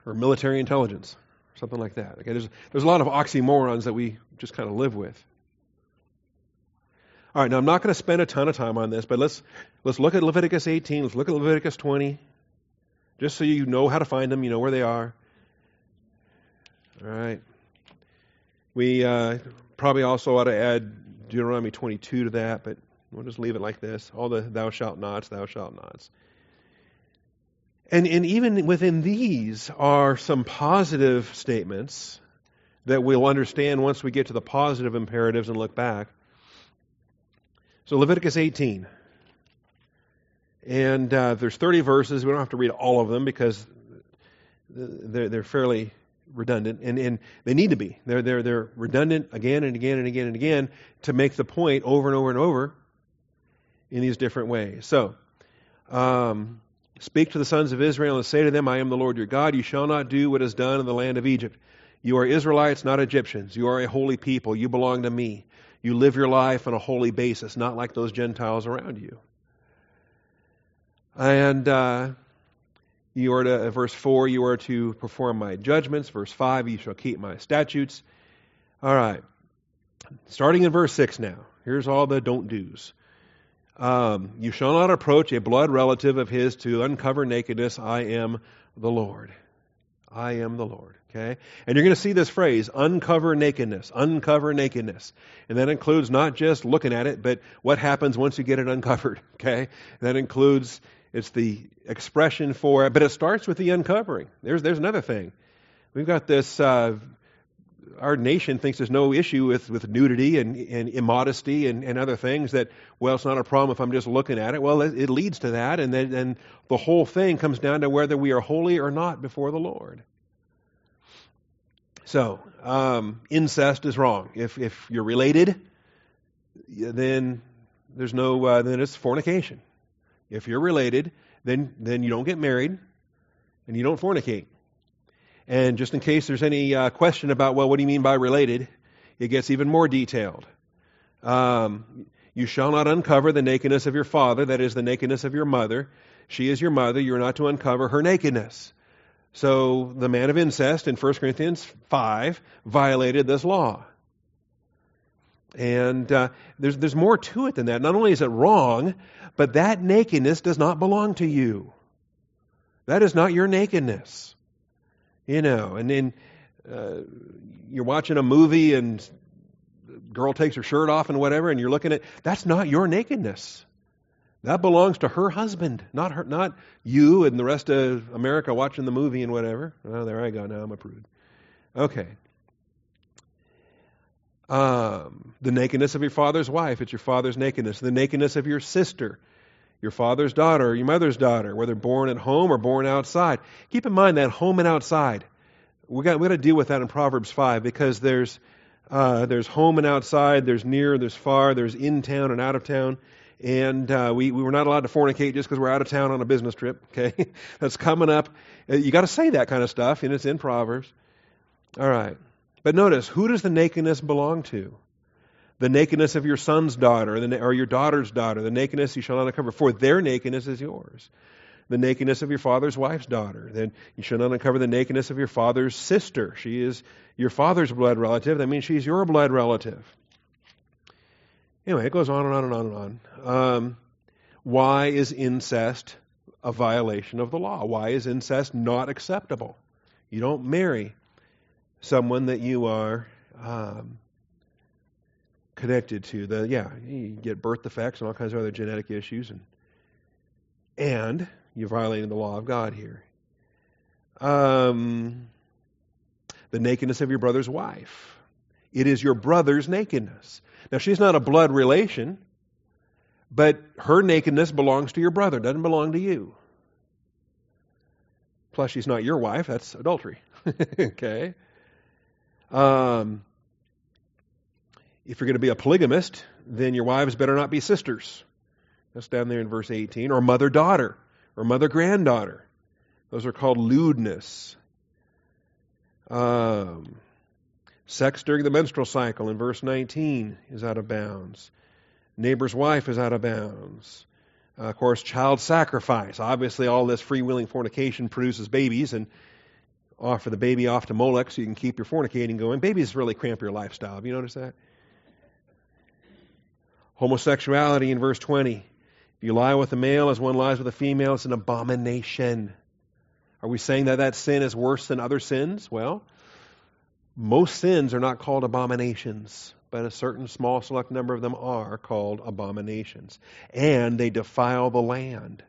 Or military intelligence, something like that. Okay, there's, there's a lot of oxymorons that we just kind of live with. All right, now I'm not going to spend a ton of time on this, but let's let's look at Leviticus 18. Let's look at Leviticus 20, just so you know how to find them, you know where they are. All right. We uh, probably also ought to add Deuteronomy 22 to that, but we'll just leave it like this. All the thou shalt nots, thou shalt nots. And, and even within these are some positive statements that we'll understand once we get to the positive imperatives and look back. So Leviticus 18. And uh, there's 30 verses. We don't have to read all of them because they're, they're fairly redundant, and, and they need to be. They're, they're, they're redundant again and again and again and again to make the point over and over and over in these different ways. So, um, speak to the sons of Israel and say to them, I am the Lord your God. You shall not do what is done in the land of Egypt. You are Israelites, not Egyptians. You are a holy people. You belong to me. You live your life on a holy basis, not like those Gentiles around you. And uh, you are to, verse 4, you are to perform my judgments. Verse 5, you shall keep my statutes. All right. Starting in verse 6 now. Here's all the don't do's. Um, you shall not approach a blood relative of his to uncover nakedness. I am the Lord. I am the Lord. Okay? And you're going to see this phrase, uncover nakedness, uncover nakedness. And that includes not just looking at it, but what happens once you get it [laughs] uncovered. Okay? That includes it's the expression for it, but it starts with the uncovering. There's, there's another thing. We've got this, uh, our nation thinks there's no issue with, with nudity and, and immodesty and, and other things that, well, it's not a problem if I'm just looking at it. Well, it, it leads to that, and then and the whole thing comes down to whether we are holy or not before the Lord. So, um, incest is wrong. If, if you're related, then there's no, uh, then it's fornication. If you're related, then, then you don't get married and you don't fornicate. And just in case there's any uh, question about, well, what do you mean by related? It gets even more detailed. Um, you shall not uncover the nakedness of your father, that is, the nakedness of your mother. She is your mother. You're not to uncover her nakedness. So the man of incest in 1 Corinthians 5 violated this law. And uh, there's, there's more to it than that. Not only is it wrong, but that nakedness does not belong to you. That is not your nakedness. You know, and then uh, you're watching a movie and girl takes her shirt off and whatever, and you're looking at that's not your nakedness. That belongs to her husband, not her, not you and the rest of America watching the movie and whatever. Oh, there I go. Now I'm a prude. Okay. Um, the nakedness of your father's wife, it's your father's nakedness. The nakedness of your sister, your father's daughter, your mother's daughter, whether born at home or born outside. Keep in mind that home and outside. We got we got to deal with that in Proverbs five because there's uh, there's home and outside, there's near, there's far, there's in town and out of town and uh, we, we were not allowed to fornicate just because we're out of town on a business trip. [laughs] Okay, that's coming up. Uh, you got to say that kind of stuff, and it's in Proverbs. All right, but notice who does the nakedness belong to? The nakedness of your son's daughter, or your daughter's daughter. The nakedness you shall not uncover, for their nakedness is yours. The nakedness of your father's wife's daughter. Then you shall not uncover the nakedness of your father's sister. She is your father's blood relative. That means she's your blood relative. Anyway, it goes on and on and on and on. Um, why is incest a violation of the law? Why is incest not acceptable? You don't marry someone that you are um, connected to. The yeah, you get birth defects and all kinds of other genetic issues, and and you're violating the law of God here. Um, the nakedness of your brother's wife. It is your brother's nakedness. Now, she's not a blood relation, but her nakedness belongs to your brother, doesn't belong to you. Plus, she's not your wife, that's adultery. [laughs] okay? Um, if you're going to be a polygamist, then your wives better not be sisters. That's down there in verse 18. Or mother daughter, or mother granddaughter. Those are called lewdness. Um, Sex during the menstrual cycle in verse 19 is out of bounds. Neighbor's wife is out of bounds. Uh, of course, child sacrifice. Obviously, all this free-willing fornication produces babies, and offer the baby off to Molech so you can keep your fornicating going. Babies really cramp your lifestyle. Have you noticed that? Homosexuality in verse 20. If you lie with a male as one lies with a female, it's an abomination. Are we saying that that sin is worse than other sins? Well, most sins are not called abominations, but a certain small select number of them are called abominations. And they defile the land.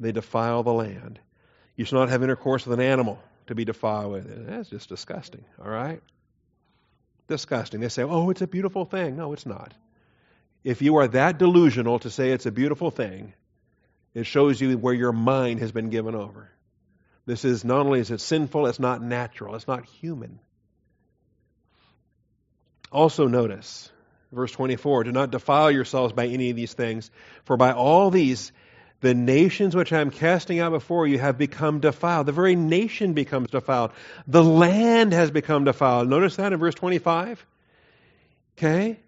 They defile the land. You shall not have intercourse with an animal to be defiled with it. That's just disgusting, all right? Disgusting. They say, oh, it's a beautiful thing. No, it's not. If you are that delusional to say it's a beautiful thing, it shows you where your mind has been given over. This is not only is it sinful, it's not natural, it's not human. Also, notice verse 24 do not defile yourselves by any of these things, for by all these the nations which I am casting out before you have become defiled. The very nation becomes defiled. The land has become defiled. Notice that in verse 25. Okay?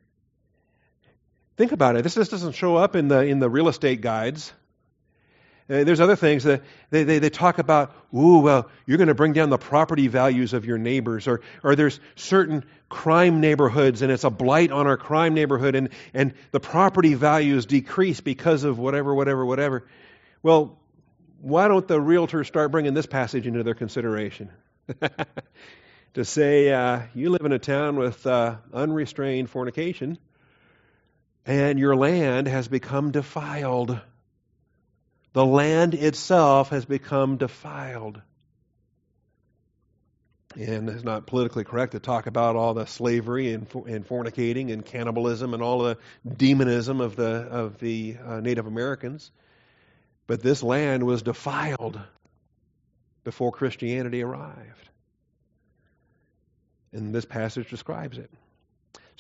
Think about it. This, this doesn't show up in the, in the real estate guides. Uh, there's other things that they, they, they talk about, ooh, well, you're going to bring down the property values of your neighbors, or, or there's certain crime neighborhoods and it's a blight on our crime neighborhood and, and the property values decrease because of whatever, whatever, whatever. Well, why don't the realtors start bringing this passage into their consideration? [laughs] to say, uh, you live in a town with uh, unrestrained fornication and your land has become defiled. The land itself has become defiled. And it's not politically correct to talk about all the slavery and, and fornicating and cannibalism and all the demonism of the, of the uh, Native Americans. But this land was defiled before Christianity arrived. And this passage describes it.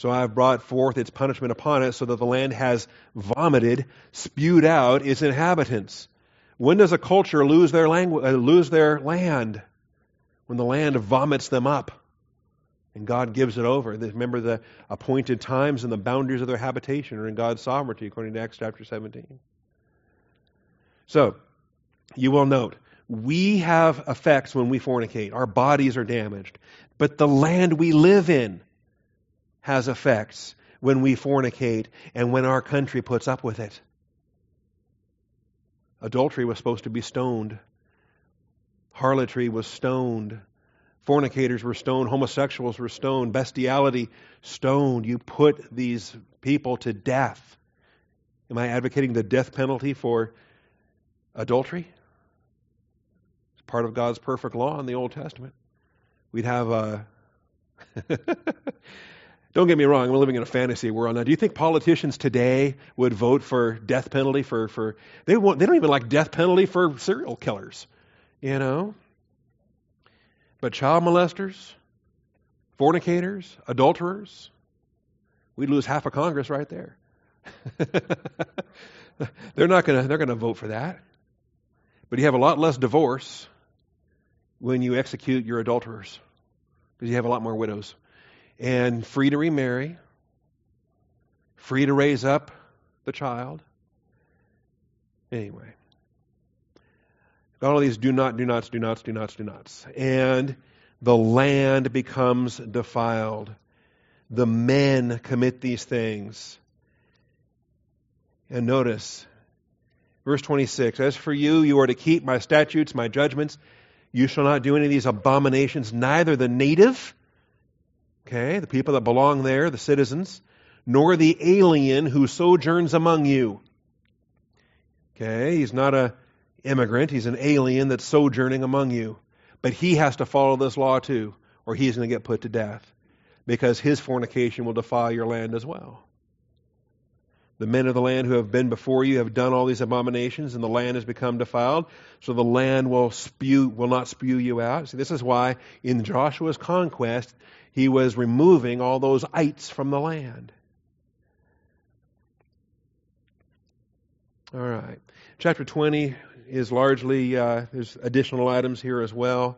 So I have brought forth its punishment upon it, so that the land has vomited, spewed out its inhabitants. When does a culture lose their, langu- uh, lose their land? When the land vomits them up and God gives it over. Remember the appointed times and the boundaries of their habitation are in God's sovereignty, according to Acts chapter 17. So, you will note, we have effects when we fornicate. Our bodies are damaged. But the land we live in has effects when we fornicate and when our country puts up with it. Adultery was supposed to be stoned. Harlotry was stoned. Fornicators were stoned, homosexuals were stoned, bestiality stoned. You put these people to death. Am I advocating the death penalty for adultery? It's part of God's perfect law in the Old Testament. We'd have a. [laughs] Don't get me wrong, I'm living in a fantasy world now. Do you think politicians today would vote for death penalty for, for they want they don't even like death penalty for serial killers, you know? But child molesters, fornicators, adulterers, we'd lose half of Congress right there. [laughs] they're not to they're to vote for that. But you have a lot less divorce when you execute your adulterers because you have a lot more widows and free to remarry, free to raise up the child. Anyway, all of these do not, do nots, do nots, do nots, do nots. And the land becomes defiled. The men commit these things. And notice, verse 26 As for you, you are to keep my statutes, my judgments. You shall not do any of these abominations, neither the native, okay, the people that belong there, the citizens, nor the alien who sojourns among you. Okay, he's not a immigrant, he's an alien that's sojourning among you. But he has to follow this law too, or he's going to get put to death because his fornication will defile your land as well. The men of the land who have been before you have done all these abominations, and the land has become defiled. So the land will spew, will not spew you out. See, this is why in Joshua's conquest, he was removing all those ites from the land. All right. Chapter 20 is largely, uh, there's additional items here as well.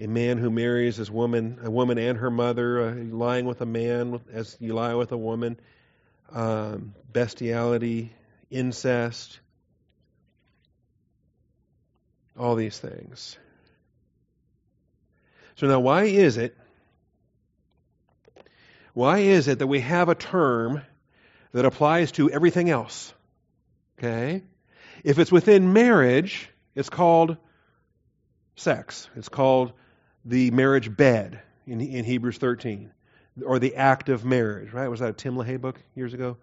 A man who marries his woman, a woman and her mother, uh, lying with a man as you lie with a woman, um, bestiality, incest, all these things. So now, why is it? Why is it that we have a term that applies to everything else? Okay? If it's within marriage, it's called sex. It's called the marriage bed in, in Hebrews 13, or the act of marriage, right? Was that a Tim LaHaye book years ago?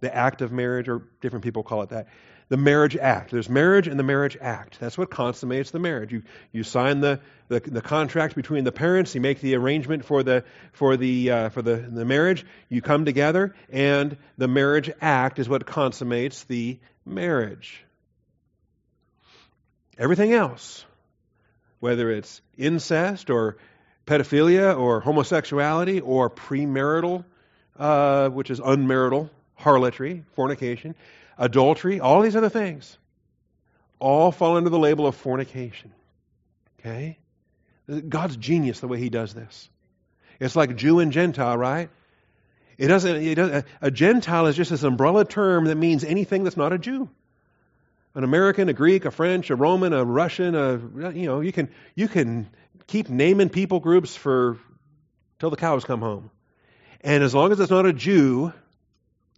The act of marriage, or different people call it that. The marriage act. There's marriage and the marriage act. That's what consummates the marriage. You, you sign the, the, the contract between the parents, you make the arrangement for the, for, the, uh, for the, the marriage, you come together, and the marriage act is what consummates the marriage. Everything else, whether it's incest or pedophilia or homosexuality or premarital, uh, which is unmarital, harlotry, fornication, adultery, all these other things, all fall under the label of fornication. Okay? God's genius the way He does this. It's like Jew and Gentile, right? It doesn't, it doesn't, a Gentile is just this umbrella term that means anything that's not a Jew. An American, a Greek, a French, a Roman, a Russian, a, you know, you can, you can keep naming people groups for till the cows come home. And as long as it's not a Jew,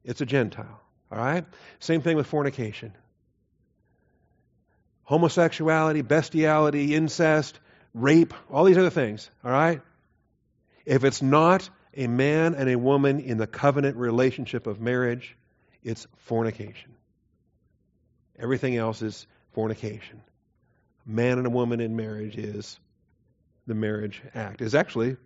it's a Gentile. All right? Same thing with fornication. Homosexuality, bestiality, incest, rape, all these other things. All right? If it's not a man and a woman in the covenant relationship of marriage, it's fornication. Everything else is fornication. Man and a woman in marriage is the marriage act. Is actually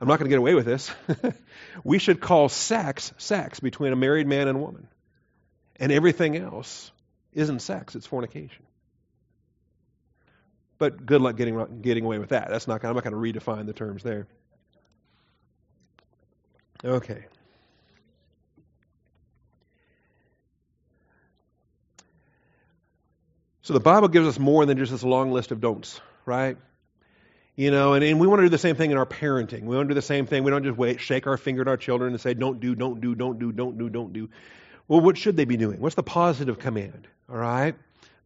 I'm not going to get away with this. [laughs] we should call sex sex between a married man and woman. And everything else isn't sex, it's fornication. But good luck getting, getting away with that. That's not, I'm not going to redefine the terms there. Okay. So the Bible gives us more than just this long list of don'ts, right? You know, and, and we want to do the same thing in our parenting. We want to do the same thing. We don't just wait, shake our finger at our children and say, don't do, don't do, don't do, don't do, don't do. Well, what should they be doing? What's the positive command? All right?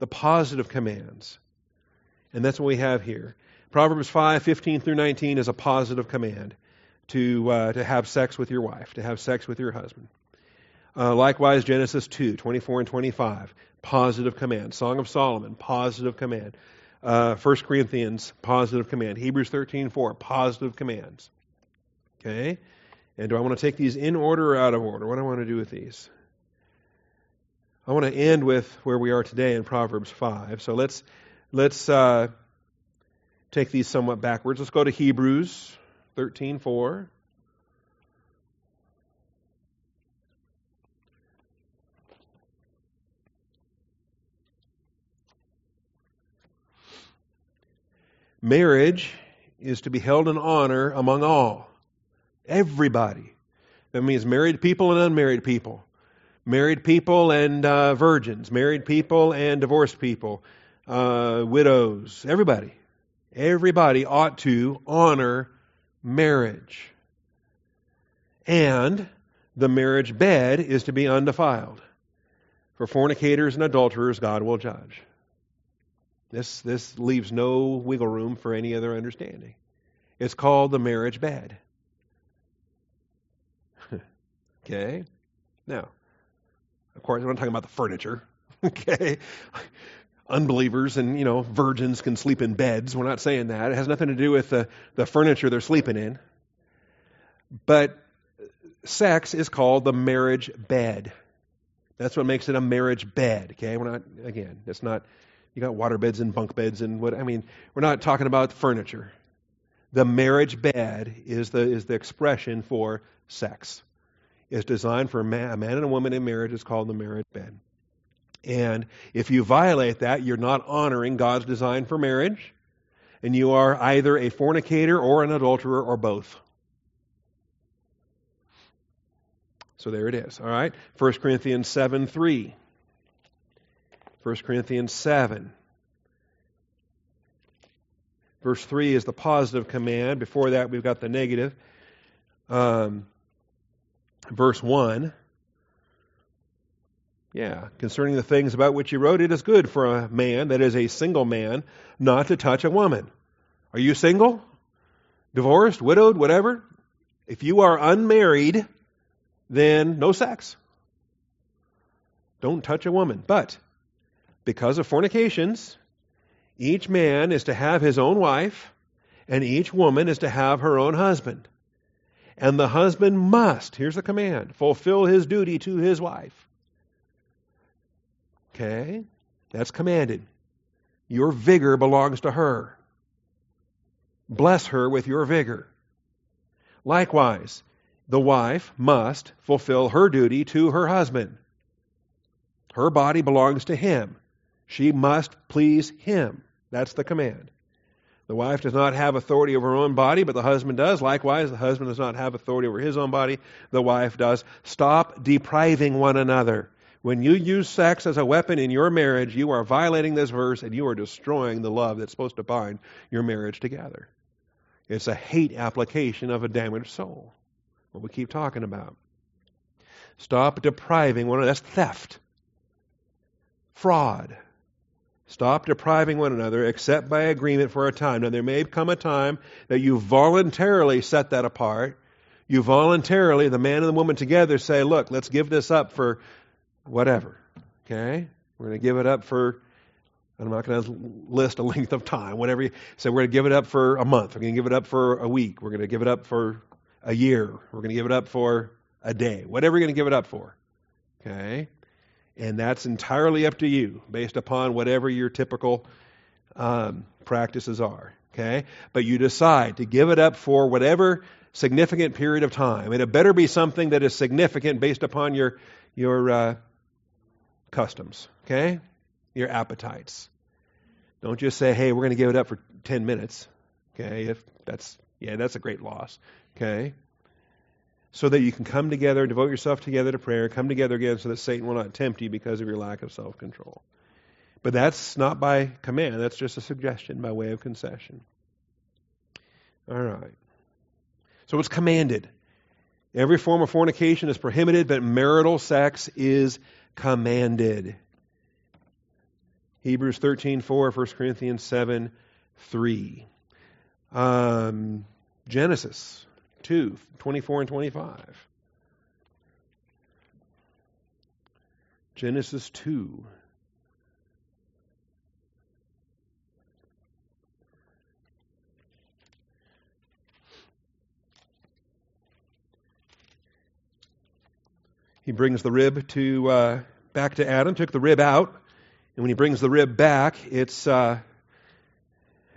The positive commands. And that's what we have here. Proverbs 5, 15 through 19 is a positive command to, uh, to have sex with your wife, to have sex with your husband. Uh, likewise, Genesis 2, 24 and 25, positive command. Song of Solomon, positive command. Uh, 1 Corinthians, positive command. Hebrews 13, 4, positive commands. Okay? And do I want to take these in order or out of order? What do I want to do with these? I want to end with where we are today in Proverbs 5. So let's let's uh, take these somewhat backwards. Let's go to Hebrews 13:4. Marriage is to be held in honor among all. Everybody. That means married people and unmarried people. Married people and uh, virgins. Married people and divorced people. Uh, widows. Everybody. Everybody ought to honor marriage. And the marriage bed is to be undefiled. For fornicators and adulterers, God will judge. This, this leaves no wiggle room for any other understanding. It's called the marriage bed. [laughs] okay? Now, of course, I'm not talking about the furniture. [laughs] okay? Unbelievers and, you know, virgins can sleep in beds. We're not saying that. It has nothing to do with the, the furniture they're sleeping in. But sex is called the marriage bed. That's what makes it a marriage bed. Okay? We're not, again, it's not you got water beds and bunk beds and what I mean, we're not talking about furniture. The marriage bed is the is the expression for sex. It's designed for a man, a man and a woman in marriage. It's called the marriage bed. And if you violate that, you're not honoring God's design for marriage, and you are either a fornicator or an adulterer or both. So there it is. All right. 1 Corinthians 7 3. 1 Corinthians 7. Verse 3 is the positive command. Before that, we've got the negative. Um, verse 1. Yeah, concerning the things about which he wrote, it is good for a man, that is a single man, not to touch a woman. Are you single? Divorced? Widowed? Whatever? If you are unmarried, then no sex. Don't touch a woman. But because of fornications, each man is to have his own wife, and each woman is to have her own husband. And the husband must, here's the command, fulfill his duty to his wife. Okay? That's commanded. Your vigor belongs to her. Bless her with your vigor. Likewise, the wife must fulfill her duty to her husband. Her body belongs to him. She must please him. That's the command. The wife does not have authority over her own body, but the husband does. Likewise, the husband does not have authority over his own body, the wife does. Stop depriving one another. When you use sex as a weapon in your marriage, you are violating this verse and you are destroying the love that's supposed to bind your marriage together. It's a hate application of a damaged soul. What we keep talking about. Stop depriving one another. That's theft. Fraud. Stop depriving one another except by agreement for a time. Now, there may come a time that you voluntarily set that apart. You voluntarily, the man and the woman together, say, look, let's give this up for whatever. Okay? We're going to give it up for, I'm not going to list a [laughs] length of time, whatever you say, we're going to give it up for a month. We're going to give it up for a week. We're going to give it up for a year. We're going to give it up for a day. Whatever you're going to give it up for. Okay? And that's entirely up to you, based upon whatever your typical um, practices are. Okay? But you decide to give it up for whatever significant period of time. And it better be something that is significant based upon your, your uh, customs. Okay? Your appetites. Don't just say, hey, we're going to give it up for 10 minutes. Okay? If that's, yeah, that's a great loss. Okay? So that you can come together, devote yourself together to prayer, come together again so that Satan will not tempt you because of your lack of self control. But that's not by command, that's just a suggestion by way of concession. All right. So it's commanded. Every form of fornication is prohibited, but marital sex is commanded. Hebrews 13, 4, 1 Corinthians 7, 3. Um, Genesis 2, 24 and 25. Genesis 2. He brings the rib to uh, back to Adam, took the rib out, and when he brings the rib back, it's uh,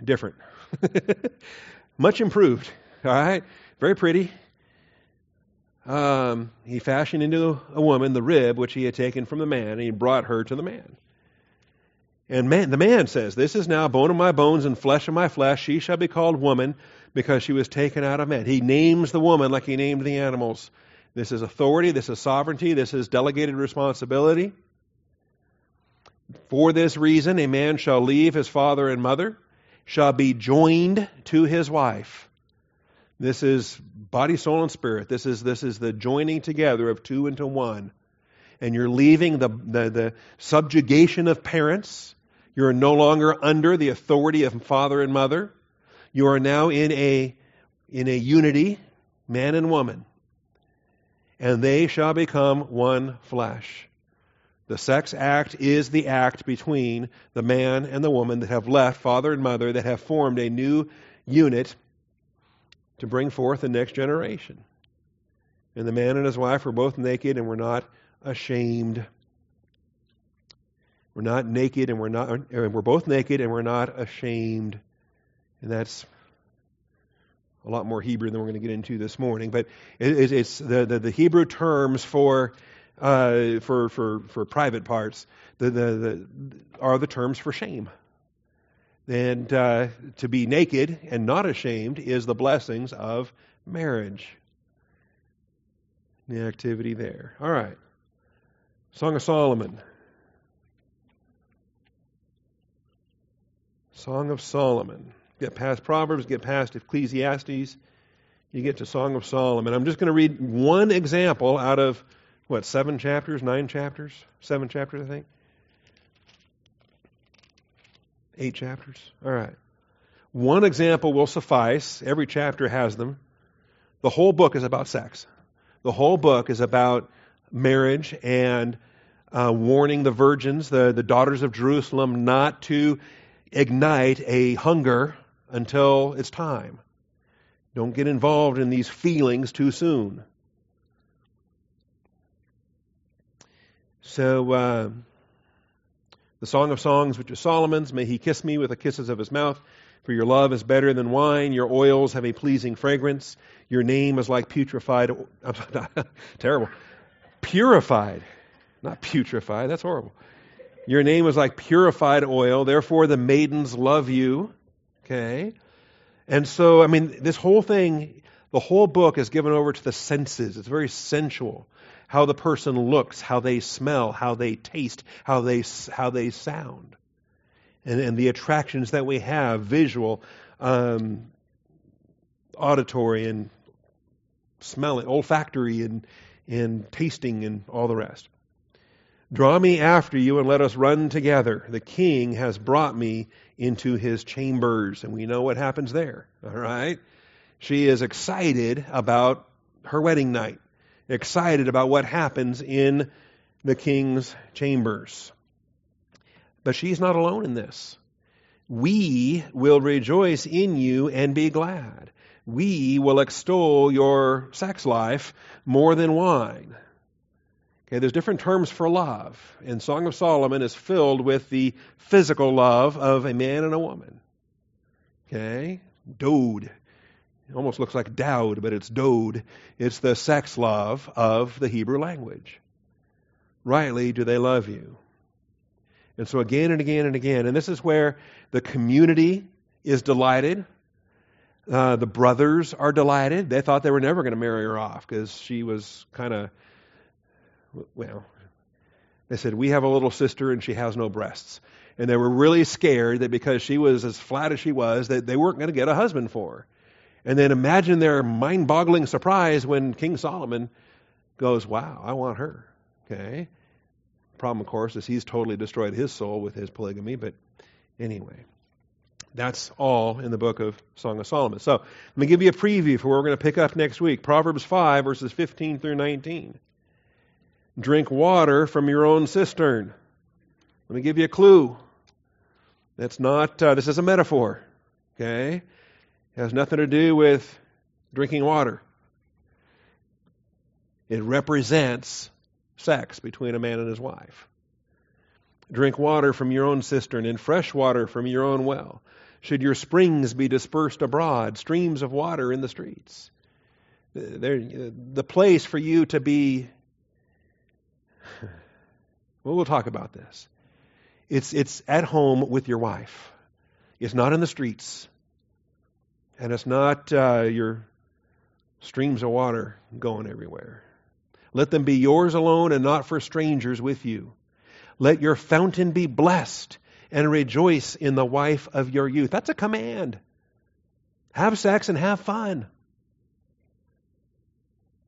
different. [laughs] Much improved. All right? Very pretty. Um, he fashioned into a woman the rib which he had taken from the man, and he brought her to the man. And man, the man says, This is now bone of my bones and flesh of my flesh. She shall be called woman because she was taken out of man. He names the woman like he named the animals. This is authority, this is sovereignty, this is delegated responsibility. For this reason, a man shall leave his father and mother, shall be joined to his wife. This is body, soul, and spirit. This is, this is the joining together of two into one. And you're leaving the, the, the subjugation of parents. You're no longer under the authority of father and mother. You are now in a, in a unity, man and woman and they shall become one flesh. The sex act is the act between the man and the woman that have left father and mother, that have formed a new unit to bring forth the next generation. And the man and his wife were both naked and were not ashamed. We're not naked and we're not we're both naked and we're not ashamed. And that's a lot more Hebrew than we're going to get into this morning, but it, it's the, the, the, Hebrew terms for, uh, for, for, for private parts the, the, the, are the terms for shame. And uh, to be naked and not ashamed is the blessings of marriage. The activity there. All right. Song of Solomon. Song of Solomon. Get past Proverbs, get past Ecclesiastes, you get to Song of Solomon. I'm just going to read one example out of, what, seven chapters, nine chapters, seven chapters, I think? Eight chapters? All right. One example will suffice. Every chapter has them. The whole book is about sex. The whole book is about marriage and uh, warning the virgins, the, the daughters of Jerusalem, not to ignite a hunger until it's time. Don't get involved in these feelings too soon. So, uh, the Song of Songs, which is Solomon's, may he kiss me with the kisses of his mouth. For your love is better than wine, your oils have a pleasing fragrance. Your name is like putrefied, [laughs] [laughs] terrible, purified, not putrefied, that's horrible. Your name is like purified oil, therefore the maidens love you. Okay? And so, I mean, this whole thing, the whole book is given over to the senses. It's very sensual. How the person looks, how they smell, how they taste, how they, how they sound. And, and the attractions that we have visual, um, auditory, and smelling, olfactory, and, and tasting, and all the rest. Draw me after you and let us run together. The king has brought me into his chambers. And we know what happens there. All right? She is excited about her wedding night, excited about what happens in the king's chambers. But she's not alone in this. We will rejoice in you and be glad. We will extol your sex life more than wine. Okay, there's different terms for love, and Song of Solomon is filled with the physical love of a man and a woman. Okay, dode. It almost looks like dowd, but it's dode. It's the sex love of the Hebrew language. Rightly do they love you. And so again and again and again, and this is where the community is delighted. Uh, the brothers are delighted. They thought they were never going to marry her off because she was kind of well, they said, We have a little sister and she has no breasts. And they were really scared that because she was as flat as she was, that they weren't going to get a husband for her. And then imagine their mind boggling surprise when King Solomon goes, Wow, I want her. Okay? Problem, of course, is he's totally destroyed his soul with his polygamy, but anyway. That's all in the book of Song of Solomon. So, let me give you a preview for where we're going to pick up next week. Proverbs 5, verses 15 through 19. drink water from your own cistern. Let me give you a clue. That's not, uh, this is a metaphor. Okay? It has nothing to do with drinking water. It represents sex between a man and his wife. Drink water from your own cistern and fresh water from your own well. Should your springs be dispersed abroad, streams of water in the streets? the place for you to be. [laughs] Well, we'll talk about this. It's, it's at home with your wife. It's not in the streets. And it's not uh, your streams of water going everywhere. Let them be yours alone and not for strangers with you. Let your fountain be blessed and rejoice in the wife of your youth. That's a command. Have sex and have fun.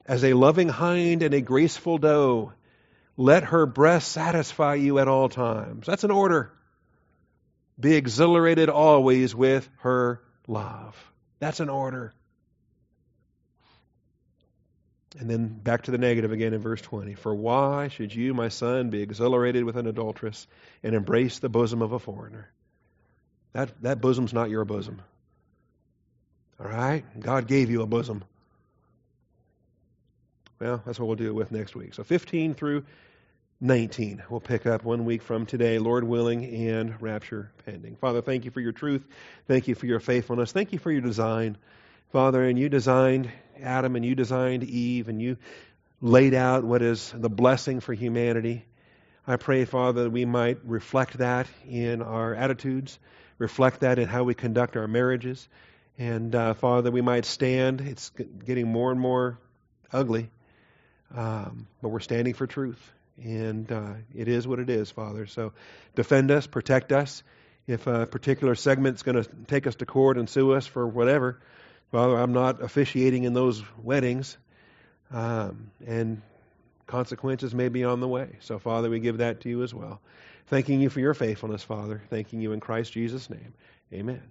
As a loving hind and a graceful doe, let her breast satisfy you at all times. That's an order. Be exhilarated always with her love. That's an order. And then back to the negative again in verse 20. For why should you, my son, be exhilarated with an adulteress and embrace the bosom of a foreigner? That, that bosom's not your bosom. All right? God gave you a bosom. Well, that's what we'll deal with next week. So 15 through 19. We'll pick up one week from today, Lord willing, and rapture pending. Father, thank you for your truth. Thank you for your faithfulness. Thank you for your design. Father, and you designed Adam and you designed Eve and you laid out what is the blessing for humanity. I pray, Father, that we might reflect that in our attitudes, reflect that in how we conduct our marriages, and uh, Father, we might stand. It's getting more and more ugly, um, but we're standing for truth, and uh, it is what it is, Father. So defend us, protect us. If a particular segment's going to take us to court and sue us for whatever, Father, I'm not officiating in those weddings, um, and consequences may be on the way. So, Father, we give that to you as well. Thanking you for your faithfulness, Father. Thanking you in Christ Jesus' name. Amen.